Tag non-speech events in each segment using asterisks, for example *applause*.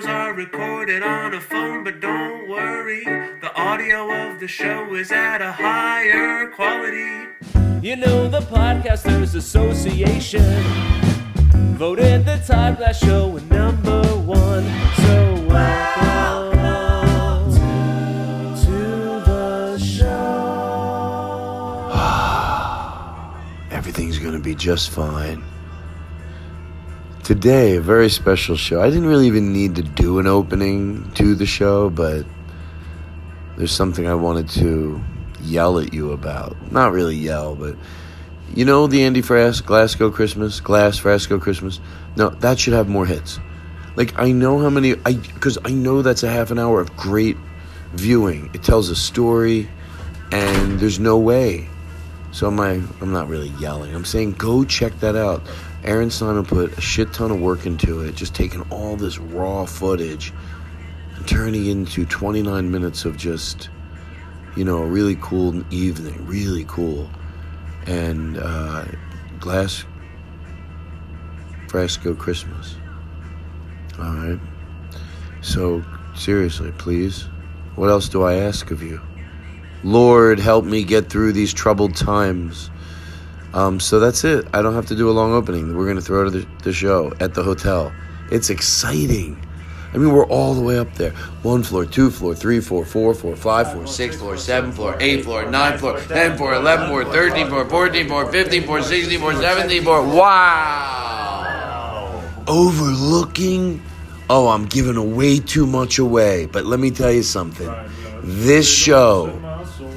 The intros are recorded on a phone, but don't worry. The audio of the show is at a higher quality. You know, the Podcasters Association voted the Todd Glass Show number one. So welcome to the show. *sighs* Everything's going to be just fine. Today, a very special show. I didn't really even need to do an opening to the show, but there's something I wanted to yell at you about. Not really yell, but you know the Andy Fras- Glasgow Christmas, Glass Frasco Christmas. No, that should have more hits. Like I know how many I because I know that's a half an hour of great viewing. It tells a story, and there's no way. So I? I'm not really yelling. I'm saying go check that out. Aaron Simon put a shit ton of work into it, just taking all this raw footage and turning it into 29 minutes of just, you know, a really cool evening, really cool. And uh, Glass Frasco Christmas. All right. So, seriously, please, what else do I ask of you? Lord, help me get through these troubled times. Um, so that's it. I don't have to do a long opening. We're going to throw to the, the show at the hotel. It's exciting. I mean, we're all the way up there. One floor, two floor, three floor, four floor, five floor, six floor, seven floor, eight floor, nine floor, ten floor, eleven floor, thirteen floor, fourteen floor, fifteen floor, sixteen floor, seventeen floor. Wow! Overlooking. Oh, I'm giving away too much away. But let me tell you something. This show,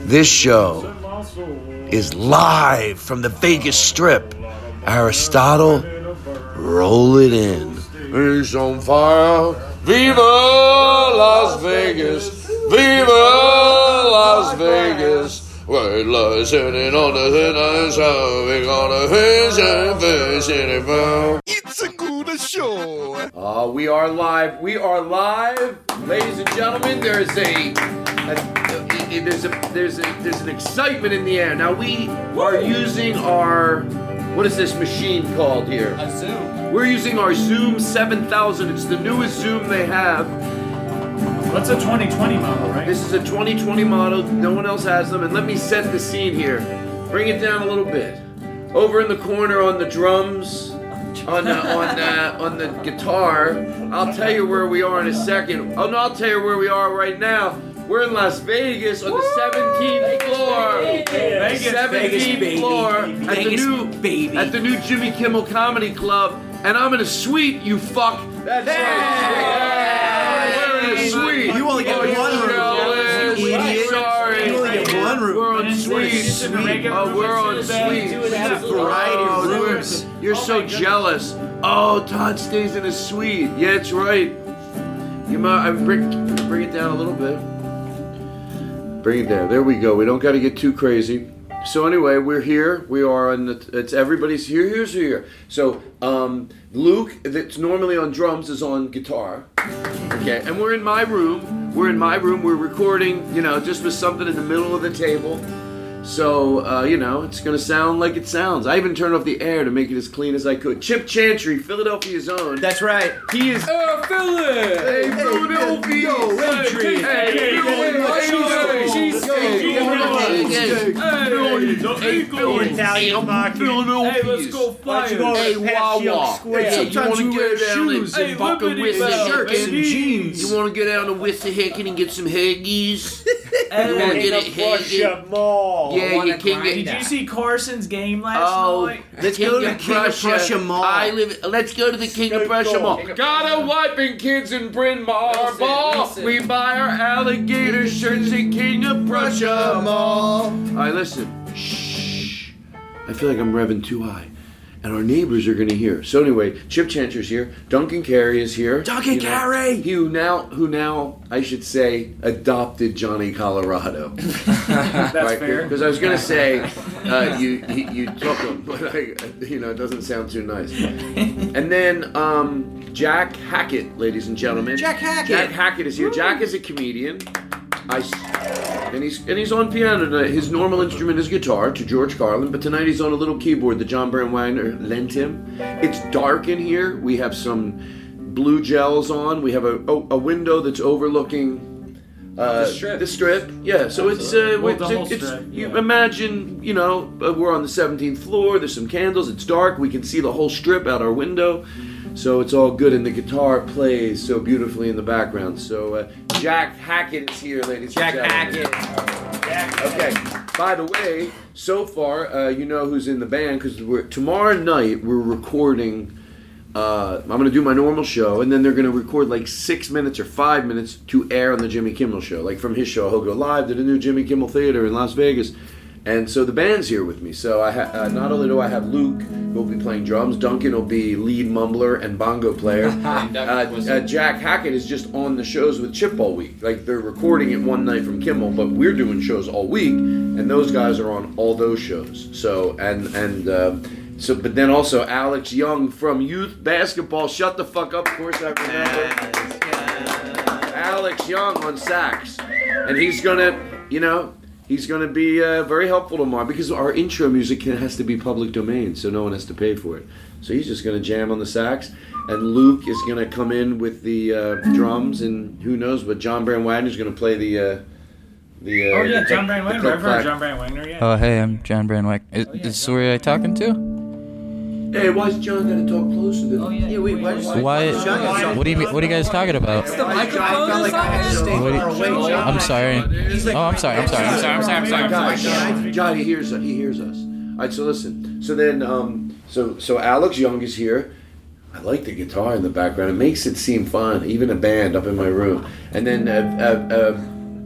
this show is live from the Vegas Strip. Aristotle, roll it in. It's on fire. Viva Las Vegas. Viva Las Vegas. We're listening on the tonight show. We're gonna fish and fish in it. It's a good show. Uh, we are live. We are live, ladies and gentlemen. There is a, a- a- there's a there's a there's an excitement in the air. Now we are using our what is this machine called here? A Zoom. We're using our Zoom 7000. It's the newest Zoom they have. What's a 2020 model, right? This is a 2020 model. No one else has them. And let me set the scene here. Bring it down a little bit. Over in the corner on the drums, on the on the *laughs* on the guitar. I'll tell you where we are in a second. Oh no, I'll tell you where we are right now. We're in Las Vegas on the 17th floor. Vegas, 17th Vegas, baby. floor at the Vegas, new baby. at the new Jimmy Kimmel Comedy Club, and I'm in a suite. You fuck. That's right. We're in a suite. You only get Oh, you one room. jealous. You idiot. Sorry. You only get one room. We're on And it's like suite. it's in the regular Oh, we're it's on in the bed, suite. two and a half a variety of Oh, we're- rooms. You're Oh so jealous. Oh, Todd stays in a suite. Yeah, it's right. You might I bring bring it down a little bit. Bring it there. There we go. We don't got to get too crazy. So anyway, we're here. We are on the. It's everybody's here. Here's here. So um, Luke, that's normally on drums, is on guitar. Okay, and we're in my room. We're in my room. We're recording. You know, just with something in the middle of the table. So uh, you know, it's gonna sound like it sounds. I even turned off the air to make it as clean as I could. Chip Chantry, Philadelphia's own. That's right. he is. Oh, Philip! Hey, Philadelphia! Yo, Adrian! Hey, hey, Hey, yo, hey, hey, hey, hey, hey, hey, Hey, Italian vodka. Hey, let's go fly. Hey, Wawa. Square. Hey, you Sometimes wanna you wear get down shoes and Hey, fucking Liberty with Bell, the shirts and baby. jeans. You want to get down to Wissahickon and get some Haggies? Hey, You want to Did get it Haggy? Mall. Yeah, you can you get. see Carson's game last Oh, night? Let's go to the King of Prussia Mall. I live. Let's go to the King of Prussia Mall. Got a wiping kids in Bryn Mawr Ball. We buy our alligator shirts at King of Prussia Mall. All right, listen. Shh. I feel like I'm revving too high. And our neighbors are gonna hear. So anyway, Chip Chantry's here. Duncan Carey is here. Duncan Carey! He who now, who now, I should say, adopted Johnny Colorado. *laughs* That's fair. Because I was gonna say, uh, you you, you took him, *laughs* but I, you know, it doesn't sound too nice. And then um, Jack Hackett, ladies and gentlemen. Jack Hackett. Jack Hackett is here. Jack is a comedian. I and he's and he's on piano tonight. His normal instrument is guitar to George Carlin, but tonight he's on a little keyboard that John Baron Wagner lent him. It's dark in here. We have some blue gels on. We have a a, a window that's overlooking uh, the strip. Yeah, so it's uh, Well, it's, the it's, strip, you yeah. imagine you know uh, we're on the 17th floor. There's some candles. It's dark. We can see the whole strip out our window. So it's all good, and the guitar plays so beautifully in the background. So uh, Jack Hackett is here, ladies Jack and gentlemen. Jack Hackett. Okay. By the way, so far uh, you know who's in the band because tomorrow night we're recording. Uh, I'm going to do my normal show, and then they're going to record like six minutes or five minutes to air on the Jimmy Kimmel show. Like from his show, he'll go live to the new Jimmy Kimmel Theater in Las Vegas. And so the band's here with me. So I ha- uh, not only do I have Luke, will be playing drums, Duncan will be lead mumbler and bongo player. *laughs* uh, uh, Jack Hackett is just on the shows with Chip all week. Like they're recording it one night from Kimmel, but we're doing shows all week, and those guys are on all those shows. So and and. Um, so, but then also Alex Young from youth basketball. Shut the fuck up. Of course, I remember. Alex Young on sax, and he's gonna, you know, he's gonna be uh, very helpful tomorrow because our intro music can- has to be public domain, so no one has to pay for it. So he's just gonna jam on the sax, and Luke is gonna come in with the uh, drums, and who knows, but John Baron Wagner's gonna play the. Uh, the, uh, Oh yeah, the John click- Brand the Wagner. I've heard. John Brand Wagner. Yeah. Oh, hey, I'm John Brandwick. Is, is Suri I talking to? Hey, why's John gotta talk closer to? Oh Yeah, wait, why does Why? John- What do you mean? What are you guys talking about? The microphone felt like I had to stay What do far you- away, John. I'm sorry. Oh, I'm sorry. I'm sorry. I'm sorry. I'm sorry. I'm sorry. I'm John, sorry. John, John, he hears us. he hears us. All right, so listen. So then, um, so so Alex Young is here. I like the guitar in the background. It makes it seem fun, even a band up in my room. And then uh, uh, uh,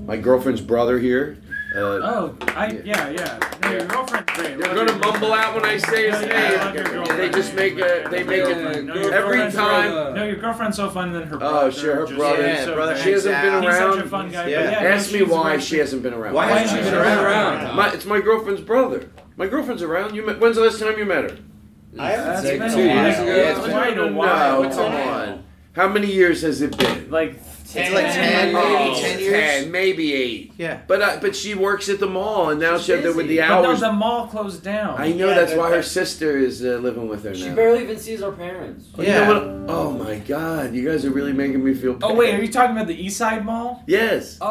my girlfriend's brother here. Uh, Oh, I yeah yeah. No, your girlfriend's great. they're gonna mumble out when I say his Yeah, I love your name. girlfriend. They just make a they make it No, every time. great. No, your girlfriend's so fun than her brother. Oh, sure, her brother. he's so brother. She hasn't been around. He's around. such a fun guy. Yeah. yeah Ask me why she hasn't been around. Why hasn't she been around? My, it's my girlfriend's brother. My girlfriend's around. You met, when's the last time you met her? I haven't seen been two a while. years ago. Yeah, it's been a while. No, come on. How many years has it been? Like It's like 10, maybe Oh, 10 years. 10, maybe eight. Yeah. But uh, but she works at the mall, and now she has there with the hours. But no, hours. the mall closed down. I know Yeah, that's that- why her that- sister is uh, living with her now. She now. barely even sees her parents. Oh, you know what? Oh my God! You guys are really making me feel. Oh wait, are you talking about the East Side Mall? Yes. Oh,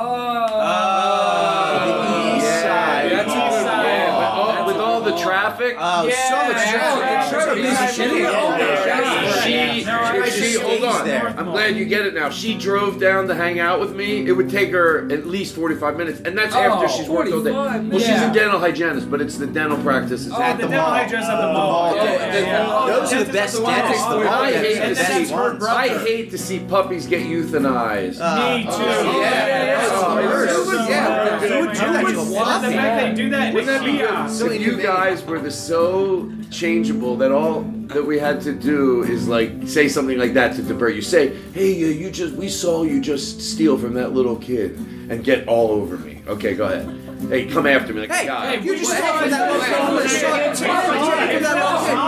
the East Side. That's Mall. even yeah, with all, with all the traffic. Oh, so much traffic. traffic. She used to shitty all day. She, No, I she, hold stays on. there. I'm glad you get it now. She drove down to hang out with me. It would take her at least 45 minutes, and that's after Oh, she's worked all day. 45 Well, she's Yeah. a dental hygienist, but it's the dental practices. Oh, At the the dental mall. hygienist at the oh, mall. Yeah, Yeah, yeah, yeah, yeah. Those are the best dentists. The one I that- hate that to best see. ones. I hate to see puppies get euthanized. Me uh, too. Oh, yeah. Oh, Who would- yeah, So who would do that to a The puppy? fact they do that in Wouldn't the that be good? kiosk. So you guys were the so changeable that all that we had to do is like say something like that to divert you. Say, "Hey, uh, you just we saw you just steal from that little kid and get all over me." Okay, go ahead. Hey, come after me like Hey, a guy. hey, you just saw from that little kid. You just you saw from that little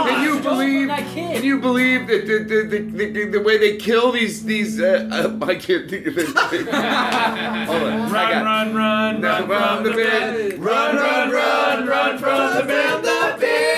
kid. Can you believe? Can you believe that the the, the, the, the, the way they kill these these? Uh, uh, I can't think of it. Hold on, I Run, got. run, run, Now run, from the bed, run, run, run, run from the bed, the bed,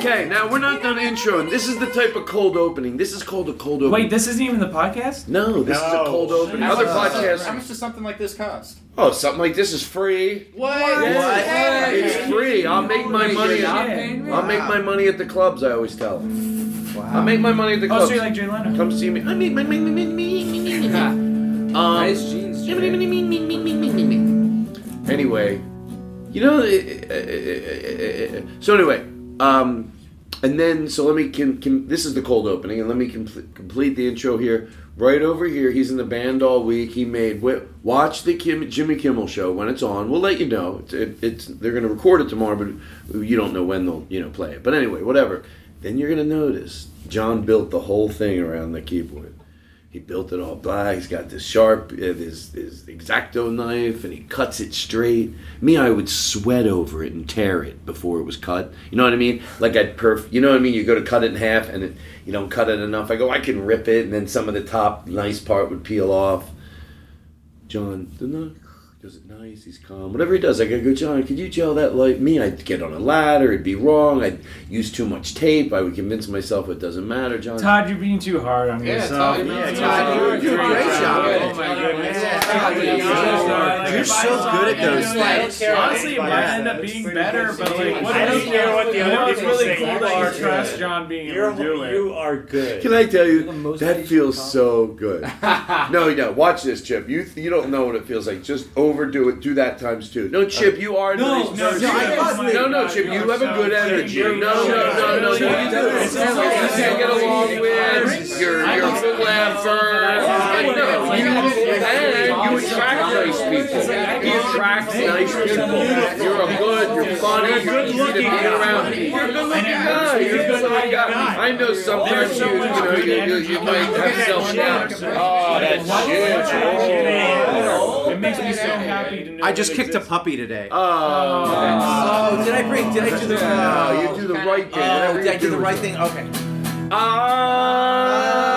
Okay, now we're not done introing. This is the type of cold opening. This is called a cold opening. Wait, this isn't even the podcast? no, this is a cold opening. Other How podcasts. much does something like this cost? Oh, something like this is free. What? Yeah, It's free. I'll make my money. You're not paying me? I'll make my money at the clubs. I always tell them. I'll make my money at the clubs. Oh, so you're like Jay Leno? Come see me. I make my money. money, money, money, money. Um, Nice jeans. Jay. Anyway, you know. uh, uh, uh, uh, So anyway, um, and then so let me. Can, can, this is the cold opening, and let me compl- complete the intro here. Right over here, he's in the band all week. He made. Watch the Kim, Jimmy Kimmel show when it's on. We'll let you know. It's, it, it's they're going to record it tomorrow, but you don't know when they'll you know play it. But anyway, whatever. Then you're going to notice John built the whole thing around the keyboard. He built it all black. He's got this sharp, uh, his, his exacto knife, and he cuts it straight. Me, I would sweat over it and tear it before it was cut. You know what I mean? Like I'd perf. You know what I mean? You go to cut it in half, and it, you don't cut it enough. I go, I can rip it, and then some of the top nice part would peel off. John, the knife. Does it nice? He's calm. Whatever he does, I gotta go, John. Could you gel that light? Me, I'd get on a ladder. It'd be wrong. I'd use too much tape. I would convince myself it doesn't matter, John. Todd, you're being too hard on Yeah, yourself. Todd, yeah, Todd, you- you do a great job. Oh my goodness. You're so good at those things. Honestly, it might end up being better, but like, what I don't else- care what the you know, other it's people really say. cool You that are you trust. John being able You're, to do it. you are good. Can I tell you that feels so good? *laughs* no, no. Watch this, Chip. You you don't know what it feels like. Just overdo it. Do that times two. No, Chip. You are No, nice. no, no, Chip, no, oh no, my Chip. You have a good energy. No, no, no, no. no. You do. You can't get along with. You're you're a laugher. I. You and you attract nice people. He attracts nice people. You're a good. You're funny. You're easy to be around. You're a good looking guy. You're a good looking guy. I know sometimes you you know you you, you might have self doubt. Oh, that shit. It makes me so happy to know. I just that kicked a puppy today. Oh. Oh, did I bring? Did I do the? Right thing? No, you do the right thing. Oh, did I do the right thing? Okay. I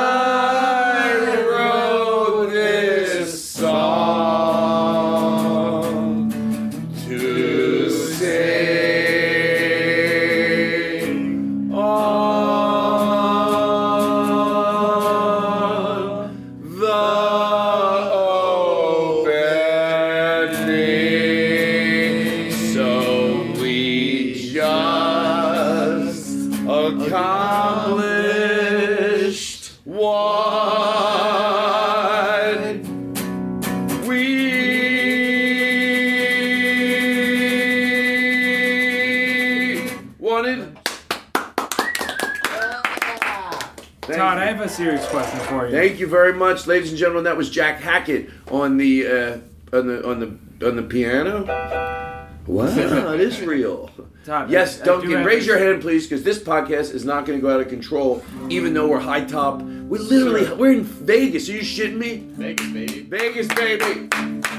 you. Very much, ladies and gentlemen. That was Jack Hackett on the uh, on the on the on the piano. Wow, *laughs* it is real. Todd, Yes, I- I do Duncan, have- raise your hand, please, because this podcast is not going to go out of control. Even though we're high top, we literally we're in Vegas. Are you shitting me? Vegas, baby. Vegas, baby.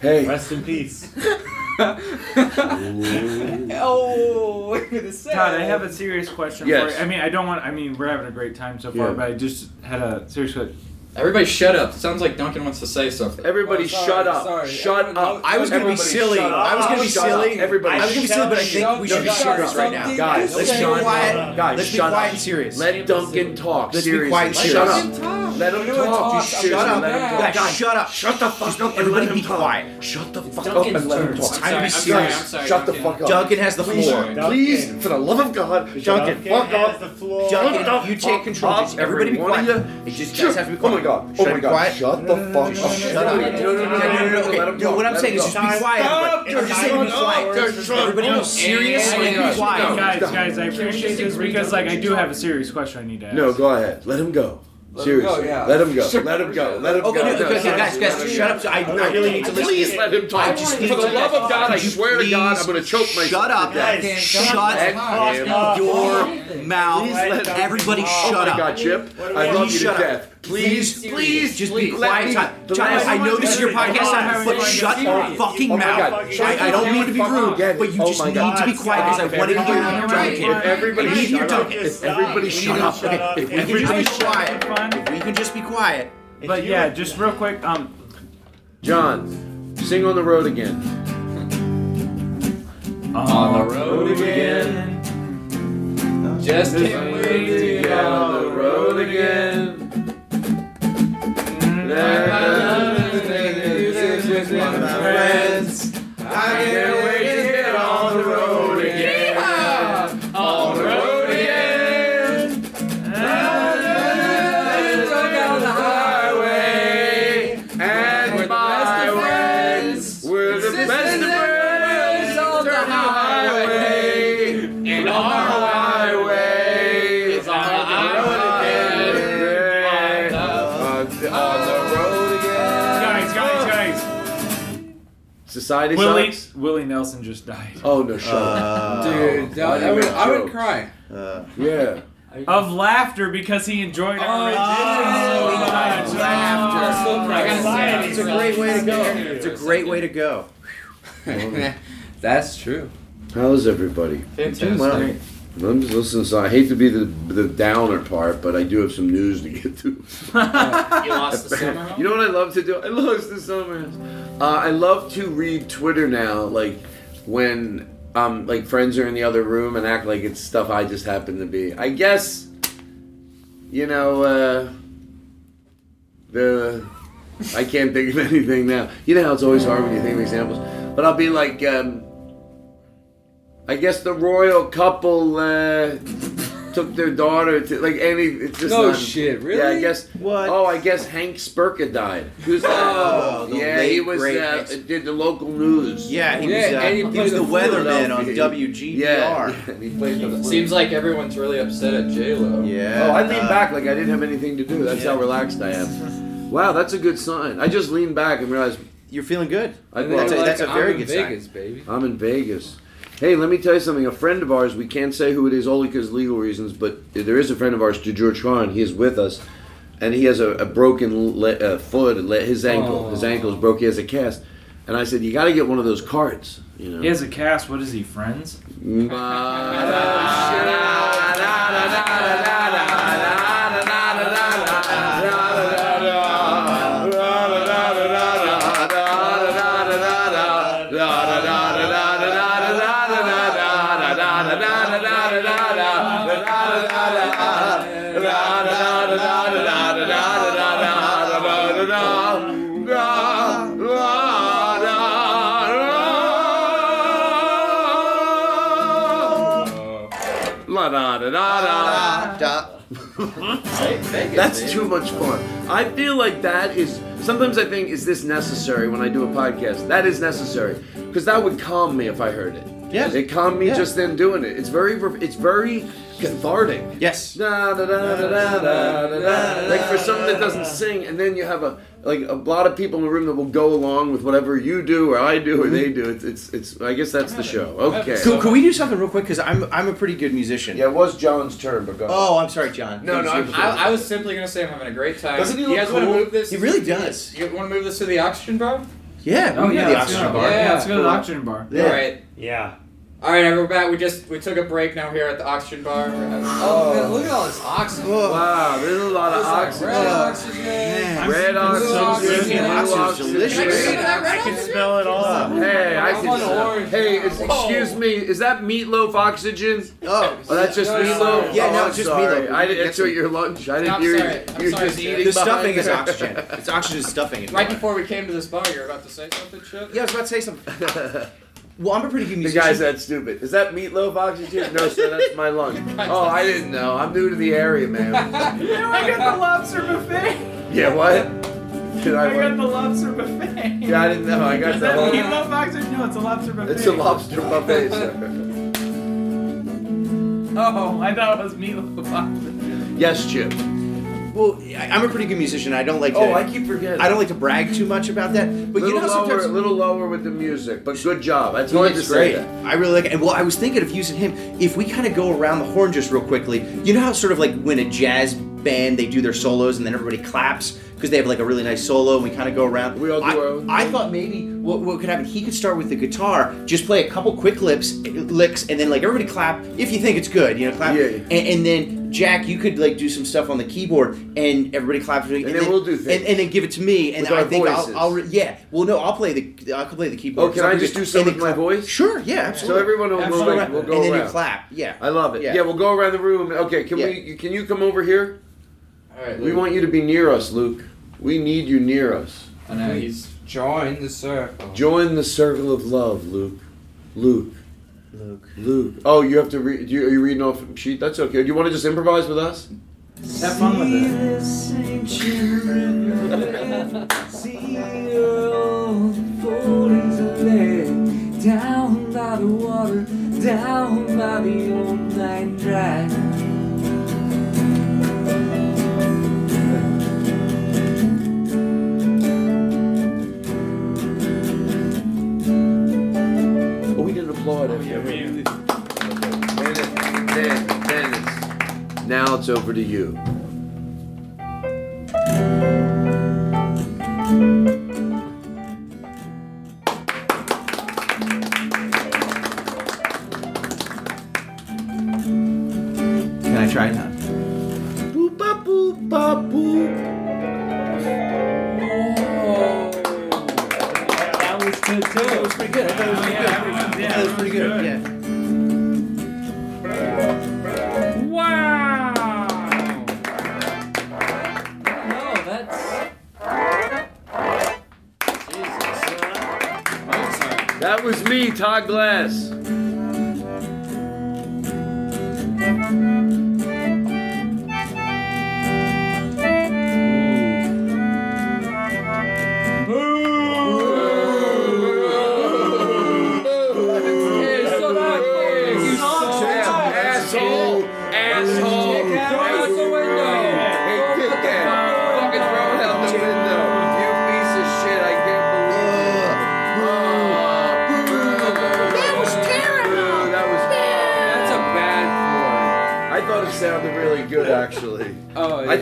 Hey. Rest in peace. *laughs* Oh. Wait for the. Todd, I have a serious question Yes. for you. I mean, I don't want. I mean, we're having a great time so far, Yeah. but I just had a serious question. Everybody shut up. Sounds like Duncan wants to say something. Everybody Oh, sorry, shut up. sorry. Shut Everyone up. I was gonna be silly. I was gonna be Shut up. silly. Everybody I was gonna be silly, but I think we should be serious right now. Guys, Let's let's be quiet. Guys, Let's be quiet and serious. Let Duncan talk. Let's be quiet and Shut up. Let him talk. talk. Shut up. let him talk. Guys, shut up. Shut the fuck up. and Everybody let him be quiet. Shut the fuck up and let him talk. It's time to be I'm sorry, serious. Shut the fuck up. Duncan has the floor. please, for the love of God, Duncan, fuck has up. Duncan, you take control. everybody be quiet. It just Shut- guys have to be quiet. God. Oh my god. Shut the fuck up. Shut up. No, no, no, okay. No, what I'm saying is just be quiet. I'm just saying be quiet. Everybody be serious and be quiet. guys, guys, I appreciate this because, like, I do have a serious question I need to ask. No, go ahead. Let him go. Let him go, Seriously. yeah. Let him go. Let him go. Let him Okay, go. no, No, okay, okay, shut guys, guys, just shut up. So I, I really need to listen. Please let him talk. I just need For the love of God, I swear to God, I'm going to choke myself. Shut up. Guys, Shut him up. your mouth. Please let Duncan Everybody talk. Oh shut my up. God, Chip. I love you to death. Please, please, Just be please let quiet. me- Todd. the I know this is your Come on, podcast, everybody but shut your fucking Oh mouth. God. I, I don't mean to be rude, again. but you Oh just my need God. to be quiet because I want to hear Everybody- Duncan. If everybody I need to hear shut up. Duncan. If everybody shut up. shut up. If we can just be quiet, if we can just be quiet. But yeah, just real quick. Um, John, sing on the road again. On the road again. Just can't wait to get on the road again. Learn my love and make music with my friends. I can't wait. Society Willie sucks. Willie Nelson just died. Oh no, uh, shut up. Dude, Why do I would, I would jokes? cry. Uh, yeah. Of laughter because he enjoyed it. Oh, rendition so much. laughter. Oh, I gotta say, It's a great way to go. It's a great way to go. *laughs* That's true. How's everybody? Fantastic. I'm just listening. So I hate to be the the downer part, but I do have some news to get to. *laughs* You lost the summer? *laughs* You know what I love to do? I lost the summer. Uh, I love to read Twitter now, like when um like friends are in the other room and act like it's stuff I just happen to be. I guess, you know, uh, the I can't think of *laughs* anything now. You know how it's always hard when you think of examples, but I'll be like, um, I guess the royal couple. Uh, Took their daughter to like any. It's just No not- shit, really? Yeah, I guess. What? Oh, I guess Hank Spurka died. Who's Oh, the yeah, he was great uh, did the local news. Yeah, he Yeah, was, uh, and he he was the the weatherman on Philadelphia. WGBR. Yeah, yeah, *laughs* and he played the Seems like everyone's really upset at J Lo. Yeah. Oh, I lean uh, back like I didn't have anything to do. That's how relaxed I am. Wow, that's a good sign. I just leaned back and realized You're feeling good. I, And then That's a- you're like, that's a very I'm in good sign. Vegas, baby. I'm in Vegas. Hey, let me tell you something. A friend of ours, we can't say who it is only because legal reasons, but there is a friend of ours, George Tron. He is with us, and he has a, a broken le- uh, foot. Le- his ankle, his ankle is broke. He has a cast. And I said, you got to get one of those carts. You know. He has a cast. What is he, Friends? That's too much fun. I feel like that is. Sometimes I think, is this necessary when I do a podcast? That is necessary because that would calm me if I heard it. Yeah. It calmed me Yeah. just then doing it. It's very, it's very cathartic. Yes. Da, da, da. Like for someone that doesn't ah. sing, and then you have a like a lot of people in the room that will go along with whatever you do or I do or they mm-hmm. do. It's it's, it's I guess that's the show. Okay. Could, could we do something real quick? Because I'm I'm a pretty good musician. Yeah, it was John's turn, but go. Oh, I'm sorry, John. No, no, I'm- I, I was simply gonna say I'm having a great time. Doesn't he you look guys want to cool? move this? He really does. You want to move this to the oxygen bar? Yeah. Oh we yeah, the oxygen bar. Yeah, let's go to the cool. oxygen bar. All right. Yeah. All right, and we're back. We just we took a break. Now we're here at the oxygen bar. We're Oh. man, look at all this oxygen. Wow, there's a lot of like oxygen. red oxygen. Man. Red oxygen, oxygen. blue Oxygen's oxygen. delicious. Can I get that I red can oxygen? smell it all. Hey, I I can. want orange. Hey, is, excuse me, is that meatloaf oxygen? Oh. Oh, that's just No, no, meatloaf. Yeah, oh, no, I'm it's just meatloaf. I didn't Get enter some- your lunch. I didn't I'm hear you. You're sorry, just the- eating. The stuffing is oxygen. It's oxygen stuffing. Right before we came to this bar, you were about to say something, shit. Yeah, I was about to say something. *laughs* Well, I'm a pretty good musician. The musician. guy's that stupid. Is that meatloaf oxygen? No, sir, that's my lunch. *laughs* Oh, I didn't know. I'm new to the area, man. *laughs* I got the lobster buffet. Yeah, what? Did I? I got what? the lobster buffet. Yeah, I didn't know. I got Is the that whole. meatloaf oxygen? No, it's a lobster buffet. It's a lobster buffet, sir. Oh, I thought it was meatloaf oxygen. Yes, Chip. Well, I- I'm a pretty good musician. I don't like to. Oh, I keep forgetting. I don't like to brag too much about that. But little you know, lower, sometimes a little lower with the music, but good job. That's He hard to likes say. great. That. I really like it. And well, I was thinking of using him. If we kind of go around the horn just real quickly, you know how sort of like when a jazz band they do their solos and then everybody claps because they have like a really nice solo and we kind of go around. We all do I, our own I thought maybe what, what could happen, he could start with the guitar, just play a couple quick lips, licks, and then like everybody clap if you think it's good, you know, clap. Yeah. And, and then Jack, you could like do some stuff on the keyboard and everybody claps. And, then we'll do things. And, and then give it to me, and With I our think voices. I'll, I'll re- yeah. Well, no, I'll play the I can play the keyboard. Oh, can I just do some with my clap. voice? Sure, yeah, absolutely. So everyone will go, Absolutely. like, we'll go and then around. you clap. Yeah, I love it. Yeah. Yeah. we'll go around the room. Okay, can Yeah. we? Can you come over here? All right, We want you to be near us, Luke. We need you near us. I know he's joined the circle. Join the circle of love, Luke. Luke. Luke. Luke. Oh, you have to read. You, are you reading off sheet? That's okay. Do you want to just improvise with us? Have fun with it. Down by the water, down by the old line drive. Oh, we didn't applaud it. Yeah, we- Then, then, then now it's over to you. Can I try it now? Boop, ba, boop, ba, boop. That was good too. That was pretty good. I thought was pretty good. Yeah, That was pretty good. Yeah. Wow. No, that's. That was me, Todd Glass.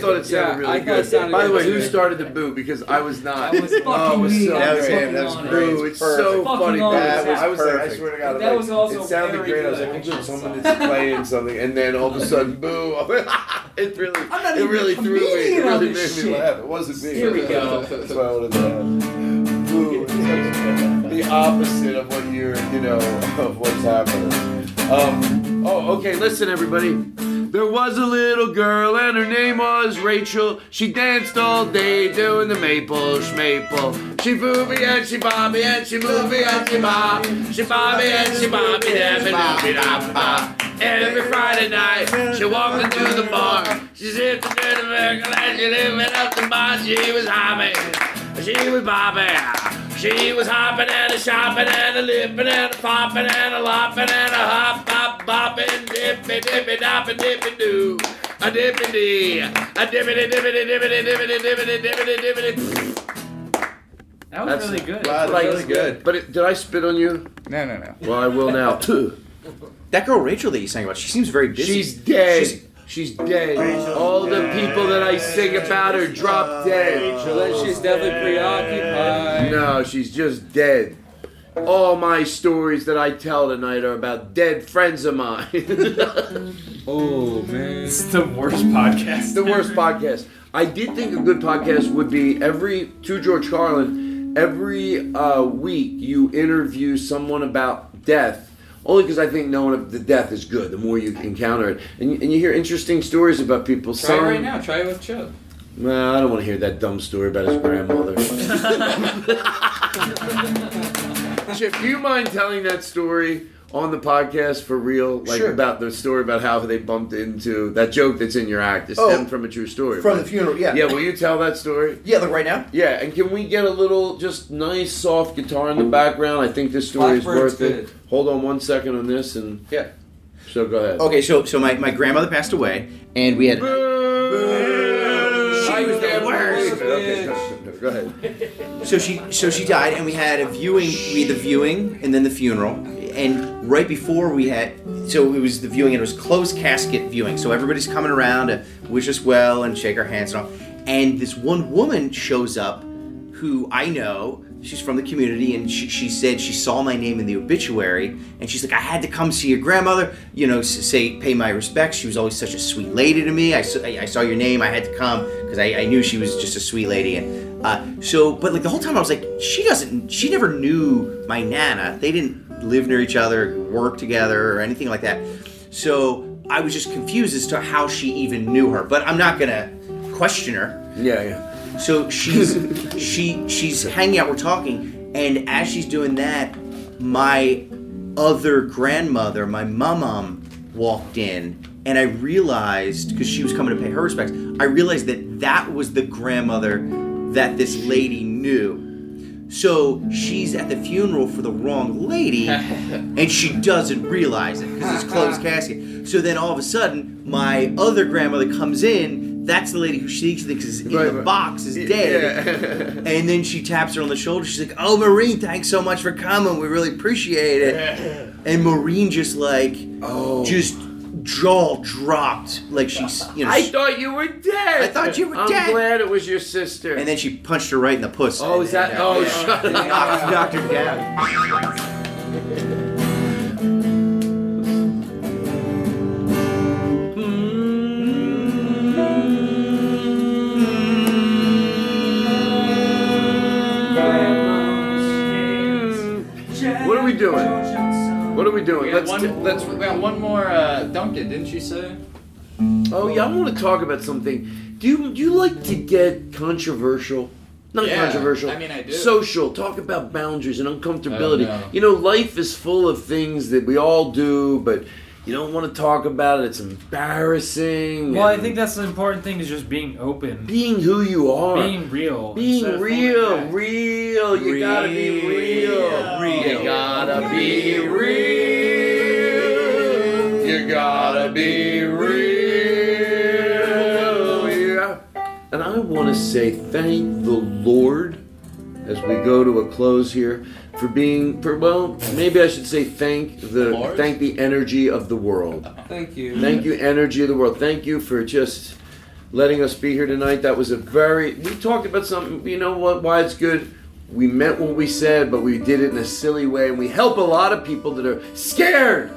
Thought it sounded yeah, really I thought good. sounded By the good way, who too. started the boo? Because I was not. That was oh, it fucking was me. so That was great. him. That was Boo, great. It's so Fucking funny. on. That That I was was like, I perfect. swear to God, That I'm was like, also it sounded very great. I was good. like, I'm doing someone that's playing something, and then all of a *laughs* sudden, boo! *laughs* it really, not it even really a threw me. It comedian on really made this me shit. laugh. It wasn't me. Here we go. *laughs* That's why I wanted to laugh. Boo! the opposite of what you're, you know, of what's happening. Um, oh, okay, listen, everybody. There was a little girl and her name was Rachel. She danced all day doing the maple schmaple. She booby and she bobby and she movie and she bob. She bobby and she bobby and she ba. Every Friday night she walked into the bar. She zipped the dirty miracle and she living up the bar. She was hobby. She was bobby. She was hopping and a shopping and a lipping and a popping and a lopping and a hop, hop, bopping, dippy, dippy, doppy, dippy, doo. A dippy dee, a dippity, dippity, dippity, dippity, dippity, dippity, dippity. That was really good. Wow, that's really good. But it, did I spit on you? No, no, no. Well, I will now. *laughs* That girl Rachel that you sang about, she seems very busy. She's dead. She's- She's dead. All the people that I sing about her drop dead. She's definitely preoccupied. No, she's just dead. All my stories that I tell tonight are about dead friends of mine. *laughs* oh man, it's the worst podcast. the worst podcast. I did think a good podcast would be every to George Carlin. Every uh, week you interview someone about death. Only because I think knowing of the death is good. The more you encounter it, and you, and you hear interesting stories about people. Try it right now. Try it with Chuck. Well, I don't want to hear that dumb story about his grandmother. *laughs* Chip, do you mind telling that story on the podcast for real? Like Sure. about the story about how they bumped into that joke that's in your act is Oh, stemmed from a true story. from right? the funeral, yeah. Yeah, will you tell that story? Yeah, like right now? Yeah, and can we get a little just nice soft guitar in the background? I think this story is Blackbird's worth it. Hold on one second on this and Yeah. So go ahead. Okay, so so my, my grandmother passed away, and we had. She was the worst. Okay, go, go, go ahead. So she so she died, and we had a viewing. We had the viewing, and then the funeral. And right before we had, so it was the viewing, and it was closed casket viewing. So everybody's coming around to wish us well and shake our hands and all. And this one woman shows up, who I know. She's from the community, and she, she said she saw my name in the obituary, and she's like, I had to come see your grandmother, you know, say pay my respects. She was always such a sweet lady to me. I, I saw your name, I had to come because I, I knew she was just a sweet lady, and uh, so, but like the whole time I was like, she doesn't, she never knew my nana. They didn't live near each other, work together, or anything like that. So I was just confused as to how she even knew her. But I'm not gonna question her. Yeah, yeah. So she's *laughs* she she's hanging out. We're talking, and as she's doing that, my other grandmother, my mom, walked in, and I realized because she was coming to pay her respects, I realized that that was the grandmother that this lady knew. So she's at the funeral for the wrong lady, *laughs* and she doesn't realize it because it's closed *laughs* casket. So then all of a sudden, my other grandmother comes in. That's the lady who she thinks is in the box is dead. *laughs* And then she taps her on the shoulder. She's like, "Oh, Maureen, thanks so much for coming. We really appreciate it." And Maureen just like, oh, just jaw dropped, like she's, you know. I thought you were dead. I thought you were dead! I'm glad it was your sister. and then she punched her right in the puss. Oh, is that? Oh, shut up. knocked, knocked her down. We doing? We got Let's one, t- let's. we got one more uh, Duncan, didn't you say? Oh yeah, I want to talk about something. Do you do you like to get controversial? Not Yeah, controversial. I mean, I do. Social. Talk about boundaries and uncomfortability. Oh, no. You know, life is full of things that we all do, but you don't want to talk about it. It's embarrassing. Well, I think that's the important thing is just being open. being who you are. Being real. Being instead of real, holding back. real. You gotta be real. You gotta be real. You gotta be real. Yeah. And I want to say thank the Lord as we go to a close here for being for well maybe I should say thank the Lord? thank the energy of the world. Thank you. Thank you, energy of the world. Thank you for just letting us be here tonight. That was a very. We talked about something. You know what? Why it's good. We meant what we said, but we did it in a silly way, and we help a lot of people that are scared,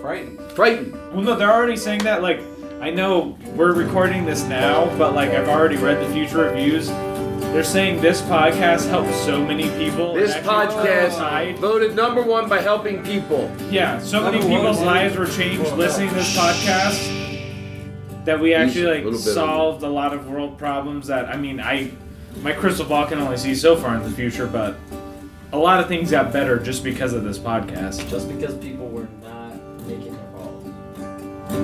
Frightened. frightened. Well, no, they're already saying that. Like, I know we're recording this now, but like I've already read the future reviews. They're saying this podcast helps so many people. This actually podcast turned voted number one by helping people. Yeah, so many Number one, people's dude. lives were changed listening to this podcast that we Easy, actually like little bit solved a lot of world problems. That I mean, I my crystal ball can only see so far in the future, but a lot of things got better just because of this podcast. Just because people were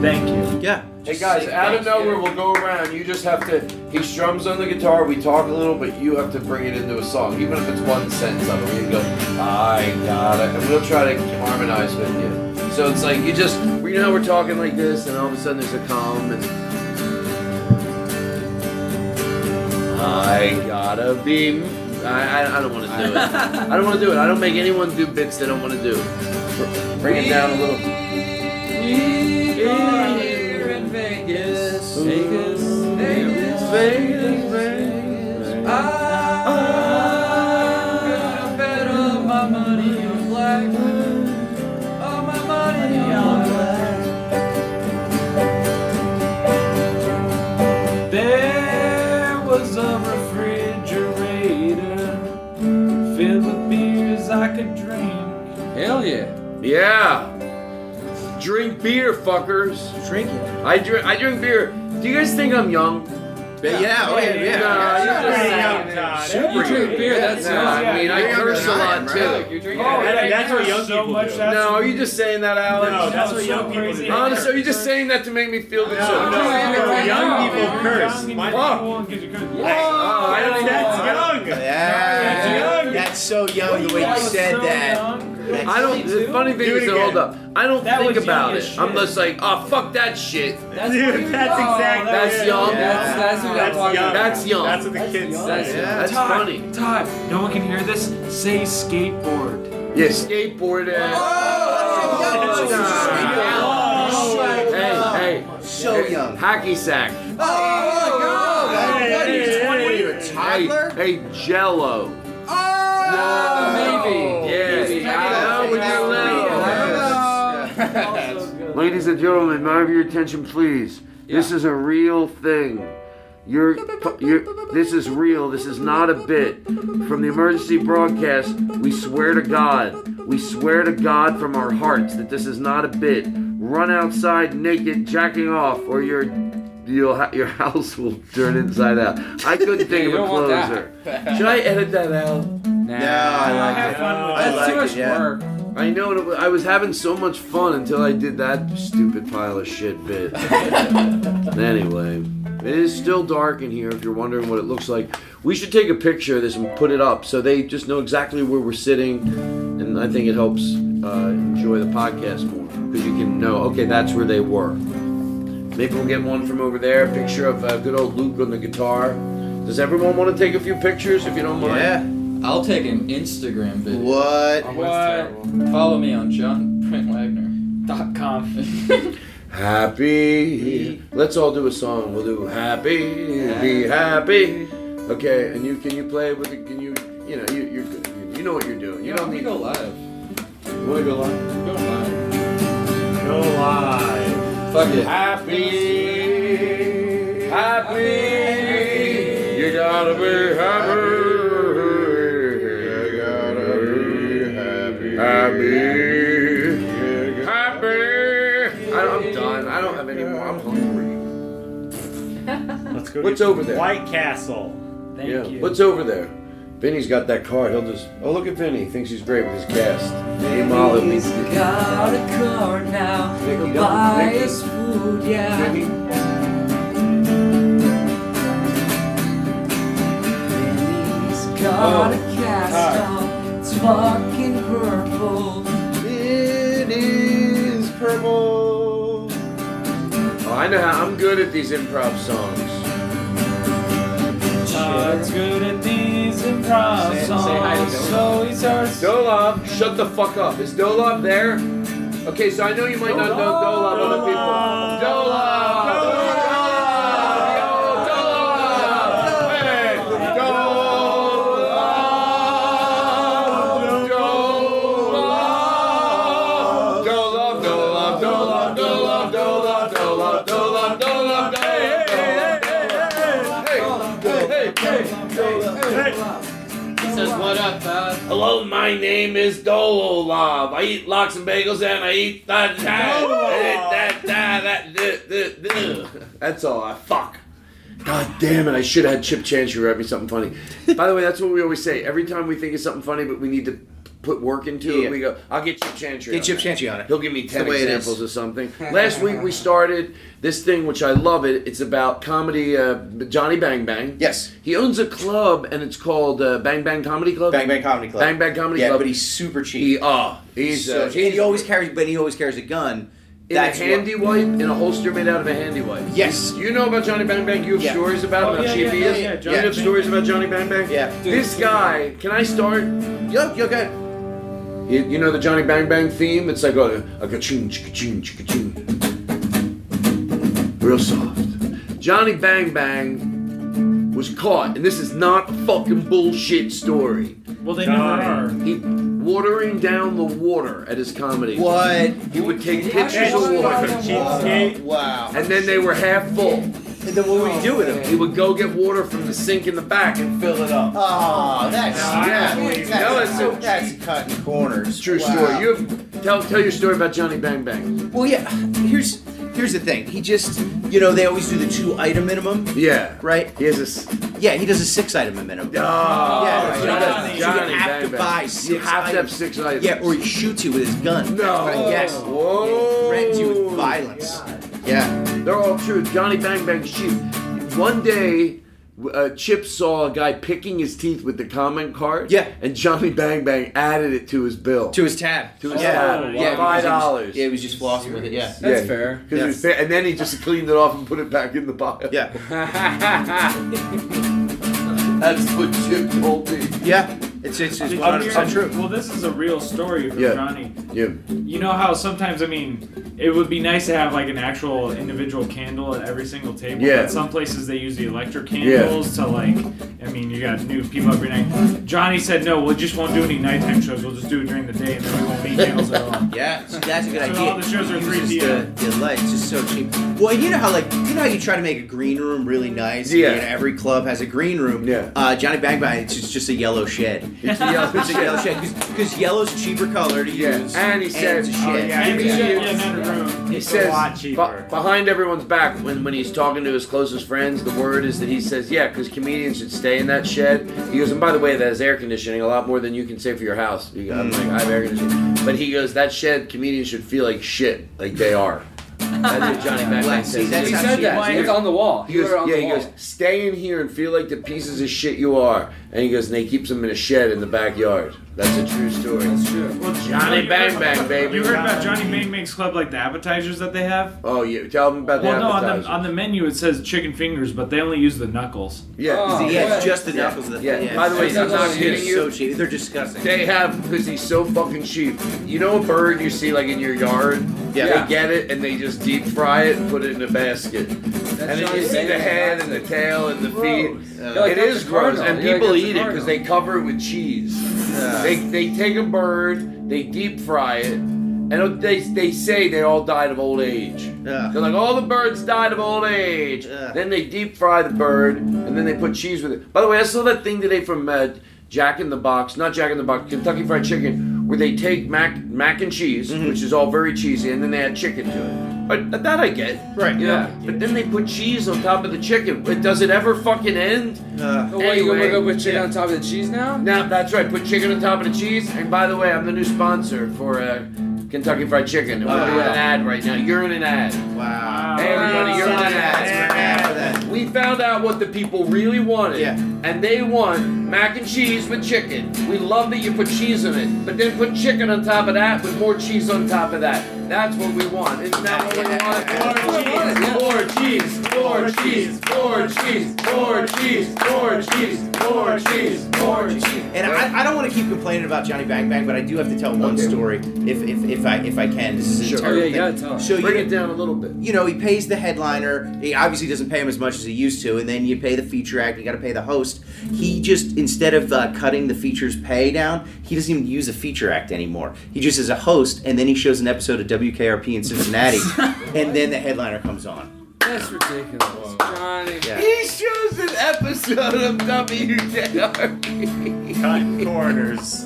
Thank you. Yeah. Hey guys, out of nowhere, we'll go around. You just have to. He strums on the guitar. We talk a little, but you have to bring it into a song, even if it's one sentence of it. We go, I got it, and we'll try to harmonize with you. So it's like you just, you know, we're talking like this, and all of a sudden there's a calm, and I gotta be. I, I, I don't want to do it. *laughs* I don't want to do it. I don't make anyone do bits they don't want to do. Bring it down a little. Here in Vegas, Vegas, Vegas, Vegas, Vegas. I'm gonna bet all my money on black. All my money on black. There was a refrigerator filled with beers I could drink. Hell yeah. Yeah. Drink beer, fuckers. Drink it. I drink. I drink beer. Do you guys think I'm young? Yeah, oh yeah, yeah. Uh, nah, yeah. you're just- Pretty young, Super You drink beer, that's Nah, young. I mean, I curse a lot am, too. right? You're drinking Oh, that- that's what young so people much do. No, are you just saying that, Alex? No, that's what so young people do. Honestly, are you just saying that to make me feel good? No, so, no, no, young people You're curse. young and My- you're cool and 'cause you're good. Oh, I don't That's young. Yeah, young. that's so young the way you said that. Young. I don't. The funny thing Do is, it that, hold up. I don't That think was about young it. as I'm shit. just like, oh fuck that shit. Dude, that's exactly. That's it. young. That's, that's what I'm That's talking young. about. That's young. That's what the kids That's say. That's Todd, funny. Todd, no one can hear this. Say skateboard. Yeah, skateboard. Uh, hey, hey. So hey, young. Hacky sack. Oh, what are you, Hey, 20? What are you, a Hey, toddler? hey, Jello. Oh, maybe. Yeah, Maybe. I know what you're Yeah. Ladies and gentlemen, may I have your attention, please? This is a real thing. You're, you're, this is real. This is not a bit. From the emergency broadcast, we swear to God, we swear to God from our hearts that this is not a bit. Run outside naked, jacking off, or your you'll ha- your house will turn inside out. I couldn't think You of a don't want that. closer. Should I edit that out? Nah, No, I like it. That's like too much it, yeah. work. I know it was, I was having so much fun until I did that stupid pile of shit bit. *laughs* anyway, it is still dark in here if you're wondering what it looks like. We should take a picture of this and put it up so they just know exactly where we're sitting. And I think it helps uh, enjoy the podcast more because you can know, okay, that's where they were. Maybe we'll get one from over there, a picture of uh, good old Luke on the guitar. Does everyone want to take a few pictures if you don't mind? Yeah. I'll take an Instagram video. What? Oh, what? Follow me on John Print Wagner. Dot com. *laughs* Happy. Let's all do a song. We'll do happy, be happy. Okay, and you can you play with it? Can you you know you you're good. You, you know what you're doing. You Yeah, don't we need go live. You want to go live? Go live. Go live. Fuck it. Happy, happy. You gotta be happy. Go. What's get over there? White Castle. Thank yeah. you. What's over there? Vinny's got that card. He'll just. Oh, look at Vinny. He thinks he's great with his cast. Meanwhile, he'll be. He's got a car now. Nicky, He'll buy Nicky. us food, yeah. Vinny. He's got Oh, a cast hi. on. It's fucking purple. It is purple. Oh, I know how. I'm good at these improv songs. Todd's good at these improv Say- say hi to songs, Dolab. so he starts. Dolab, shut the fuck up. Is Dolab there? Okay, so I know you might not know Dolab, other people. Dolab! Dolab! He says, what up, Todd? Hello, my name is Dolab. I eat lox and bagels and I eat eh, that. that, that, that, that, that, that, that. That's all. I fuck. God damn it! I should have had Chip Chantry write me something funny. By the way, that's what we always say. Every time we think of something funny, but we need to put work into Yeah. it. We go, I'll get Chip Chantry. Get on Chip that." Chantry on it. He'll give me ten the way examples of something. Last week we started this thing, which I love. It. It's about comedy. Uh, Johnny Bang Bang. Yes. He owns a club, and it's called uh, Bang Bang Comedy Club. Bang Bang Comedy Club. Bang Bang Comedy yeah, Club. but he's super cheap. He, oh, he's so, uh, and he always carries, but he always carries a gun. in That's a what- handy wipe, in a holster made out of a handy wipe. Yes. You know about Johnny Bang Bang? You have Yeah. stories about him, Oh, how yeah, cheap yeah, he yeah, is? yeah, you have stories about Johnny Bang Bang? Yeah. This guy, can I start? Yup, you're good. You, you know the Johnny Bang Bang theme? It's like a, a ka-ching, ching ching Real soft. Johnny Bang Bang was caught, and this is not a fucking bullshit story. Well, they never are. He watering down the water at his comedy. What? He would take pictures of water, Wow. and then they were half full. And then what would he do with him? He would go get water from the sink in the back and fill it up. Oh, that's Yeah. that's, No, it's a- that's cutting corners. True Wow. story. You have, tell tell your story about Johnny Bang Bang. Well, yeah. Here's here's the thing. He just, you know, they always do the two item minimum, Yeah. right? He has this. Yeah, he does a six item minimum. Oh, yeah, you know, Johnny, so Johnny you have Bang to Bang. buy You six have to have items. six items. Yeah, or he shoots you with his gun. No. Yes. Whoa. Threatens you with violence. Yeah. They're all true. Johnny Bang Bang's cheap. One day, uh, Chip saw a guy picking his teeth with the comment card. Yeah. And Johnny Bang Bang added it to his bill. To his tab. To his yeah. tab. Yeah, Five because he was- dollars. Yeah, he was just flossing with it. Yeah. That's fair. Because it was fa- and then he just cleaned it off and put it back in the pile. Yeah. *laughs* That's what Chip told me. Yeah. It's it's, it's Did you 100% true. Well, this is a real story from Yeah. Johnny. Yeah. You know how sometimes, I mean, it would be nice to have like an actual individual candle at every single table. Yeah. But some places they use the electric candles to like, I mean, you got new people every night. Johnny said, no, we just won't do any nighttime shows. We'll just do it during the day and then we won't need candles at all. *laughs* Yeah, so that's a good So idea. all the shows are Uses 3 the, p.m. the light. It's just so cheap. Well, you know how like you know how you try to make a green room really nice. Yeah. You know, every club has a green room. Yeah. Uh, Johnny Bang Bang, it's just, just a yellow shed. *laughs* It's a yellow It's a yellow shed because yellow's a cheaper color to Yeah, use. and he said- it's a oh, yeah, And he you said- get another room. He It's says a lot be- behind everyone's back when, when he's talking to his closest friends, the word is that he says, yeah, because comedians should stay in that shed. He goes, and by the way, that has air conditioning, a lot more than you can say for your house. I'm like, I have air conditioning. But he goes, that shed, comedians should feel like shit, like they are. That's what Johnny Bang Bang says. see, that's He how said she- that. It's on the wall. He goes, wrote it on yeah, the he wall. goes, stay in here and feel like the pieces of shit you are. And he goes, and they keeps them in a shed in the backyard. That's a true story. That's true. Well, Johnny you Bang heard- Bang, baby. You heard about Johnny Bang Bang's Club, like the appetizers that they have? Oh, you tell them about the Well, no, on appetizers. the, on the menu it says chicken fingers, but they only use the knuckles. yeah. Oh. Yeah, it's Yeah. just the knuckles. That, Yeah. By the way, I'm not so kidding you. so cheap. They're disgusting. They have because he's so fucking cheap. You know a bird you see like in your yard? Yeah. They get it and they just deep fry it and put it in a basket. and then you see the head and the tail and the feet. You're like, it that's is a gross, cardinal. and You're like, people that's eat it because they cover it with cheese. They they take a bird, they deep fry it, and they they say they all died of old age. Yeah. They're like all the birds died of old age. Yeah. Then they deep fry the bird, and then they put cheese with it. By the way, I saw that thing today from uh, Jack in the Box, not Jack in the Box, Kentucky Fried Chicken, where they take mac mac and cheese, Mm-hmm. which is all very cheesy, and then they add chicken to it. But that I get, Right, You know, but then they put cheese on top of the chicken. But does it ever fucking end? Uh, Oh, what, you Anyway, gonna go with chicken yeah. on top of the cheese now? Now that's right. Put chicken on top of the cheese. And by the way, I'm the new sponsor for uh, Kentucky Fried Chicken. And we're doing an ad right now. You're in an ad. wow. Hey everybody, you're in an ad. we're mad for that. We found out what the people really wanted. Yeah. And they want mac and cheese with chicken. We love that you put cheese in it, but then put chicken on top of that with more cheese on top of that. That's what we want. Isn't that what we want? More cheese, more cheese, more cheese, more cheese, more cheese, more cheese, more cheese. And I, I don't want to keep complaining about Johnny Bang Bang, but I do have to tell one Okay. story if, if, if I if I can. This is a terrible Oh, yeah, you thing. gotta tell. So Bring you, it down a little bit. you know, he pays the headliner. He obviously doesn't pay him as much as he used to, and then you pay the feature act. You got to pay the host. He just instead of uh, cutting the feature's pay down, he doesn't even use a feature act anymore. He just is a host, and then he shows an episode of WKRP in Cincinnati, *laughs* and then the headliner comes on. That's ridiculous. Johnny. Yeah. He shows an episode of WJRP. Cut corners.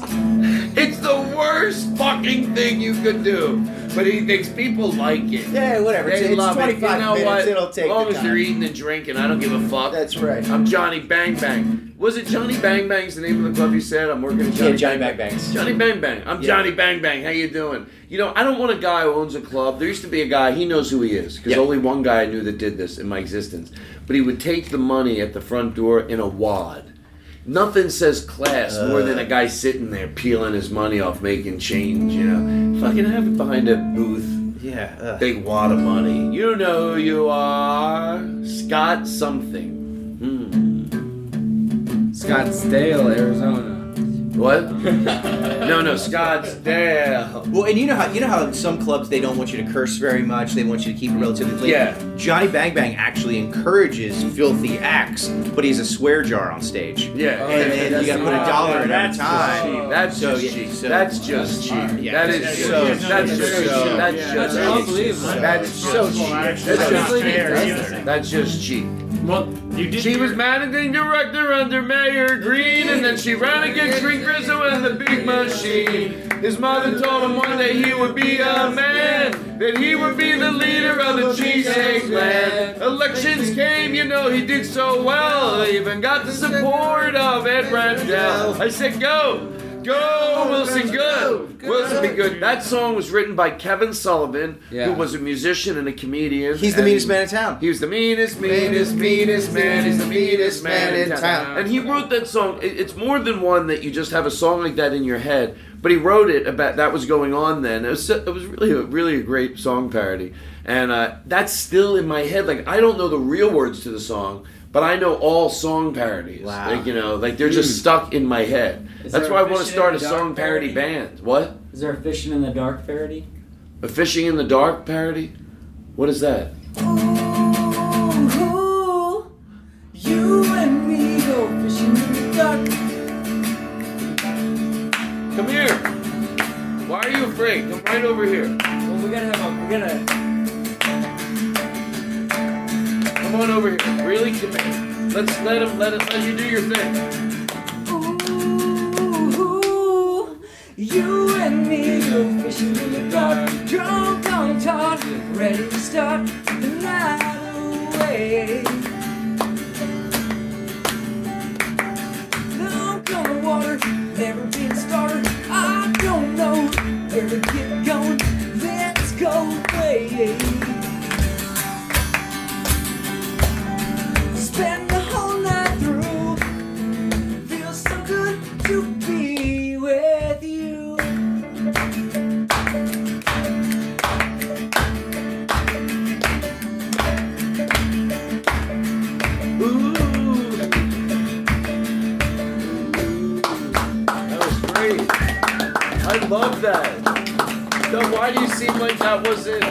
It's the worst fucking thing you could do. But he thinks people like it. Yeah, whatever. They It's- it's love 25 it. You know minutes. what? It'll take As long as you're eating and drinking, I don't give a fuck. That's right. I'm Johnny Bang Bang. Was it Johnny Bang Bang's the name of the club you said? I'm working at Johnny, Yeah, Johnny Bang Bangs. Johnny Bang Bang. I'm Yeah. Johnny Bang Bang. How you doing? You know, I don't want a guy who owns a club. There used to be a guy. He knows who he is because Yeah. only one guy I knew that did this in my existence. But he would take the money at the front door in a wad. Nothing says class more than a guy sitting there peeling his money off, making change. You know, fucking have it behind a booth. Yeah. ugh. Big wad of money. You know who you are. Scott something. Hmm. Scottsdale, Arizona. What? *laughs* no, no, Scottsdale. Well, and you know how you know how in some clubs they don't want you to curse very much. They want you to keep it relatively clean. Yeah. Johnny Bang Bang actually encourages filthy acts, but he's a swear jar on stage. Yeah. and then you got to put a dollar in every time. just cheap. That's So, just cheap. so- that's just cheap. Yeah, that that's so that's just So- that's yeah. just That's unbelievable. That's so cheap. That's just cheap. That's just cheap. Well, you did. She was managing director under Mayor Green, and then she ran against Green Rizzo and the Big Machine. His mother told him one day he would be a man, that he would be the leader of the cheesesteak land. Elections came, you know he did so well, He even got the support of Ed Rendell. I said, go. Go, Wilson, Goode. Wilson, be good. That song was written by Kevin Sullivan, Yeah. who was a musician and a comedian. He's the and- meanest man in town. he was the meanest, meanest, meanest man. He's the meanest man in town. And he wrote that song. It- It's more than one that you just have a song like that in your head. But he wrote it about that was going on then. It was it was really a, really a great song parody, and uh, that's still in my head. Like I don't know the real words to the song, but I know all song parodies. Wow. Like you know, like they're just hmm. stuck in my head. Is that's why I want to start a in the Dark song parody parody? band. What? Is there a fishing in the dark parody? A fishing in the dark parody? What is that? Ooh, you and me go fishing in the dark. Come here. Why are you afraid? Come right over here. Well, we gotta have a, we gotta. Come on over here. Really, here. Let's let him let it let you do your thing. Ooh, you and me go fishing in the dark. Drunk on Todd, ready to start the night away. Drunk on the water, never been started. I don't know where to get going. Let's go away. Seem like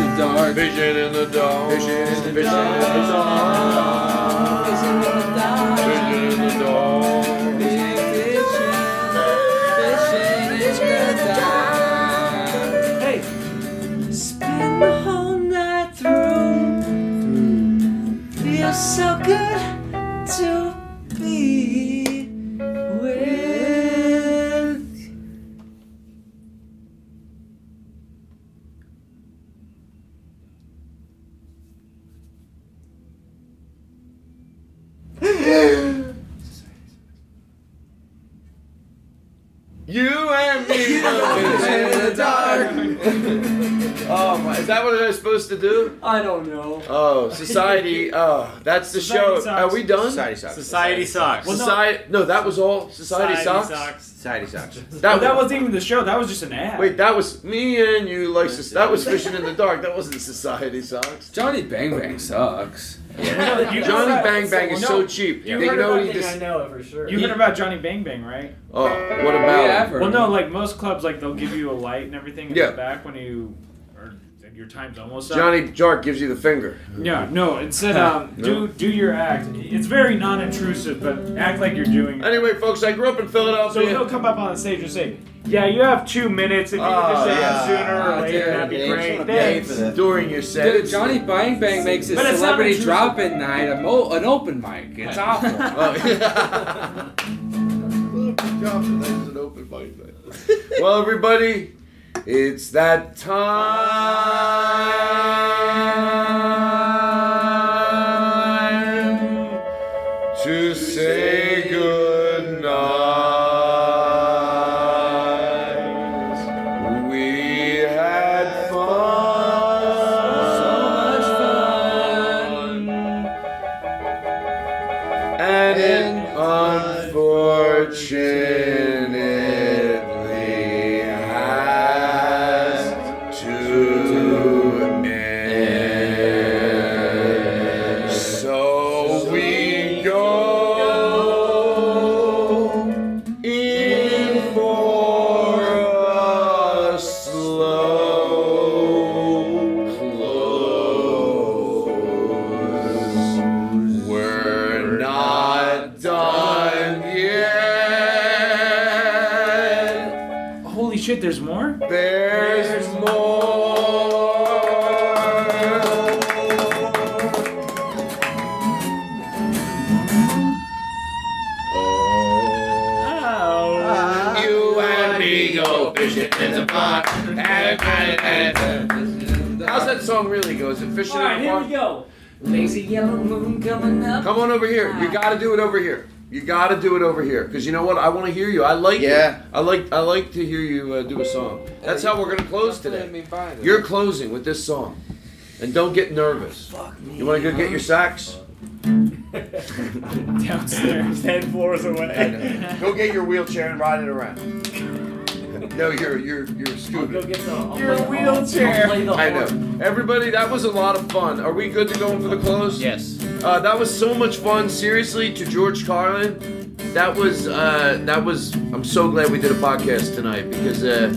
in the dark. Fishing in the dark. Vision in the Fishing in the dark. Fishing in the dark. Fishing, fishing in the dark. Supposed to do? I don't know. Oh, society. *laughs* Oh, that's the Society show. sucks. Are we done? Society sucks. Society sucks. Well, no. Society. No, that was all. Society, Society sucks. sucks. Society sucks. *laughs* That, That, that was. wasn't even the show. That was just an ad. Wait, that was me and you. Like that was fishing in the *laughs* dark. That wasn't society sucks. Johnny Bang Bang sucks. Yeah. You Johnny heard- Bang Bang is No, so cheap. You They heard know about, he I I just. know it for sure. you heard about Johnny Bang Bang, right? Oh, what about? Yeah. I've heard Well, no, like most clubs, like they'll give you a light and everything in Yeah. the back when you, or your time's almost up. Johnny Jark gives you the finger. Yeah, no. It said, um, No. do do your act. It's very non-intrusive, but act like you're doing. it. Anyway, folks, I grew up in Philadelphia. So Philadelphia. he'll come up on the stage and say, "Yeah, you have two minutes. If you could just say yeah. it sooner or Oh, later, dude, that'd be they great." wanna pay for Thanks. that. during your set. Dude, Johnny Bang Bang makes his But it's not celebrity intrusive. drop-in night a mo- an open mic. It's awful. *laughs* Oh, yeah. *laughs* That's an open mic night. *laughs* well, everybody, it's that time Lazy yellow moon coming up. Come on over here. You got to do it over here. You got to do it over here because you know what? I want to hear you. I like Yeah. it. I like I like to hear you uh, do a song. That's how we're gonna close today. You're You're closing with this song, and don't get nervous. You want to go get your sax? *laughs* Downstairs, ten floors away. Go get your wheelchair and ride it around. *laughs* No, you're your scooter. Go get the. I'll Your play I'll- wheelchair. I'll play the I horn. know. Everybody, that was a lot of fun. Are we good to go in for the close? Yes. Uh, that was so much fun. Seriously, to George Carlin, that was uh, that was. I'm so glad we did a podcast tonight because uh,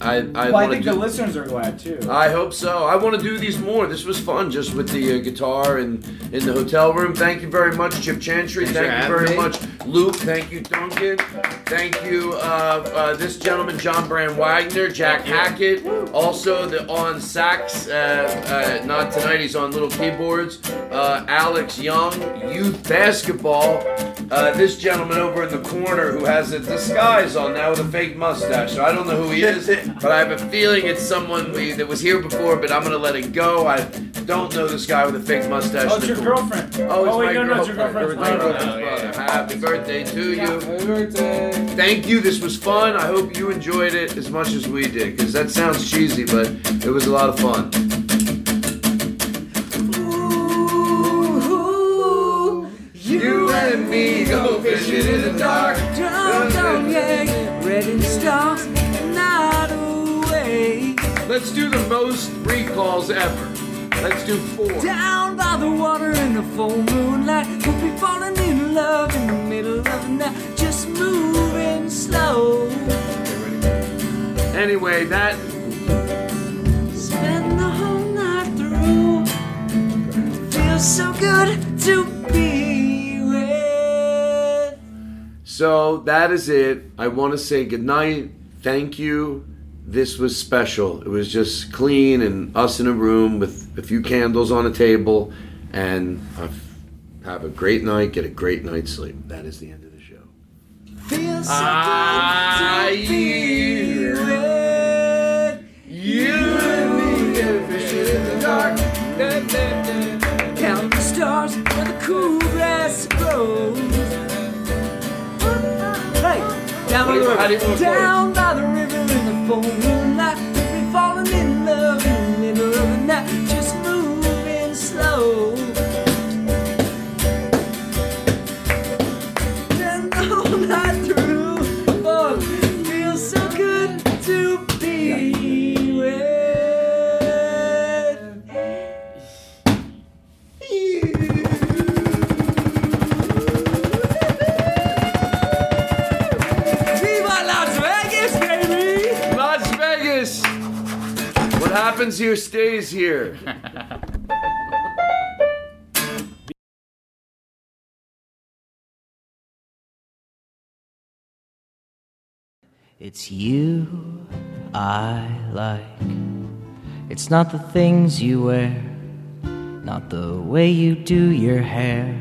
I I Well, I want to think the listeners are glad too. I hope so. I want to do these more. This was fun, just with the uh, guitar and in the hotel room. Thank you very much, Chip Chantry. Thanks Thank you very me. much, Luke. Thank you, Duncan. Thank you, uh, uh, this gentleman, John Brand Wagner, Jack Hackett. Also, the on sax, uh, uh, not tonight. He's on little keyboards. Uh, Alex Young, youth basketball. Uh, this gentleman over in the corner who has a disguise on now with a fake mustache. So I don't know who he is, *laughs* but I have a feeling it's someone we, that was here before. But I'm gonna let it go. I don't know this guy with a fake mustache. Oh, it's your girlfriend. Oh, it's oh, wait, my no, no, it's your girlfriend. girlfriend's My brother. girlfriend's oh, brother. Happy birthday to you. Happy birthday. Thank you. This was fun. I hope you enjoyed it as much as we did, because that sounds cheesy, but it was a lot of fun. Ooh, You and me go fishing in the dark. Let's do the most recalls ever. Let's do four. Down by the water in the full moonlight, we'll be falling in love in the middle of the night, just moving slow. Anyway, that Spend the whole night through. Feels so good to be with. So that is it. I want to say goodnight. Thank you. This was special. It was just clean and us in a room with a few candles on a table, and have a great night. Get a great night's sleep. That is the end of the show. Feels so I good to be hear. You and me get fishing in the dark. Count the stars where the cool grass grows. Hey, down by the How do you river, down by the river telephone. We're like to be falling in love in the middle of the night. Happens here stays here. *laughs* It's you I like. It's not the things you wear, not the way you do your hair,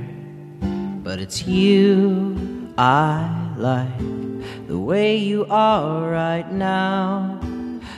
but it's you I like. The way you are right now,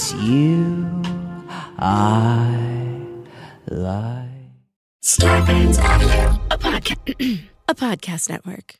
It's you I like. Starbane's Audio. A, podca- *clears throat* a podcast network.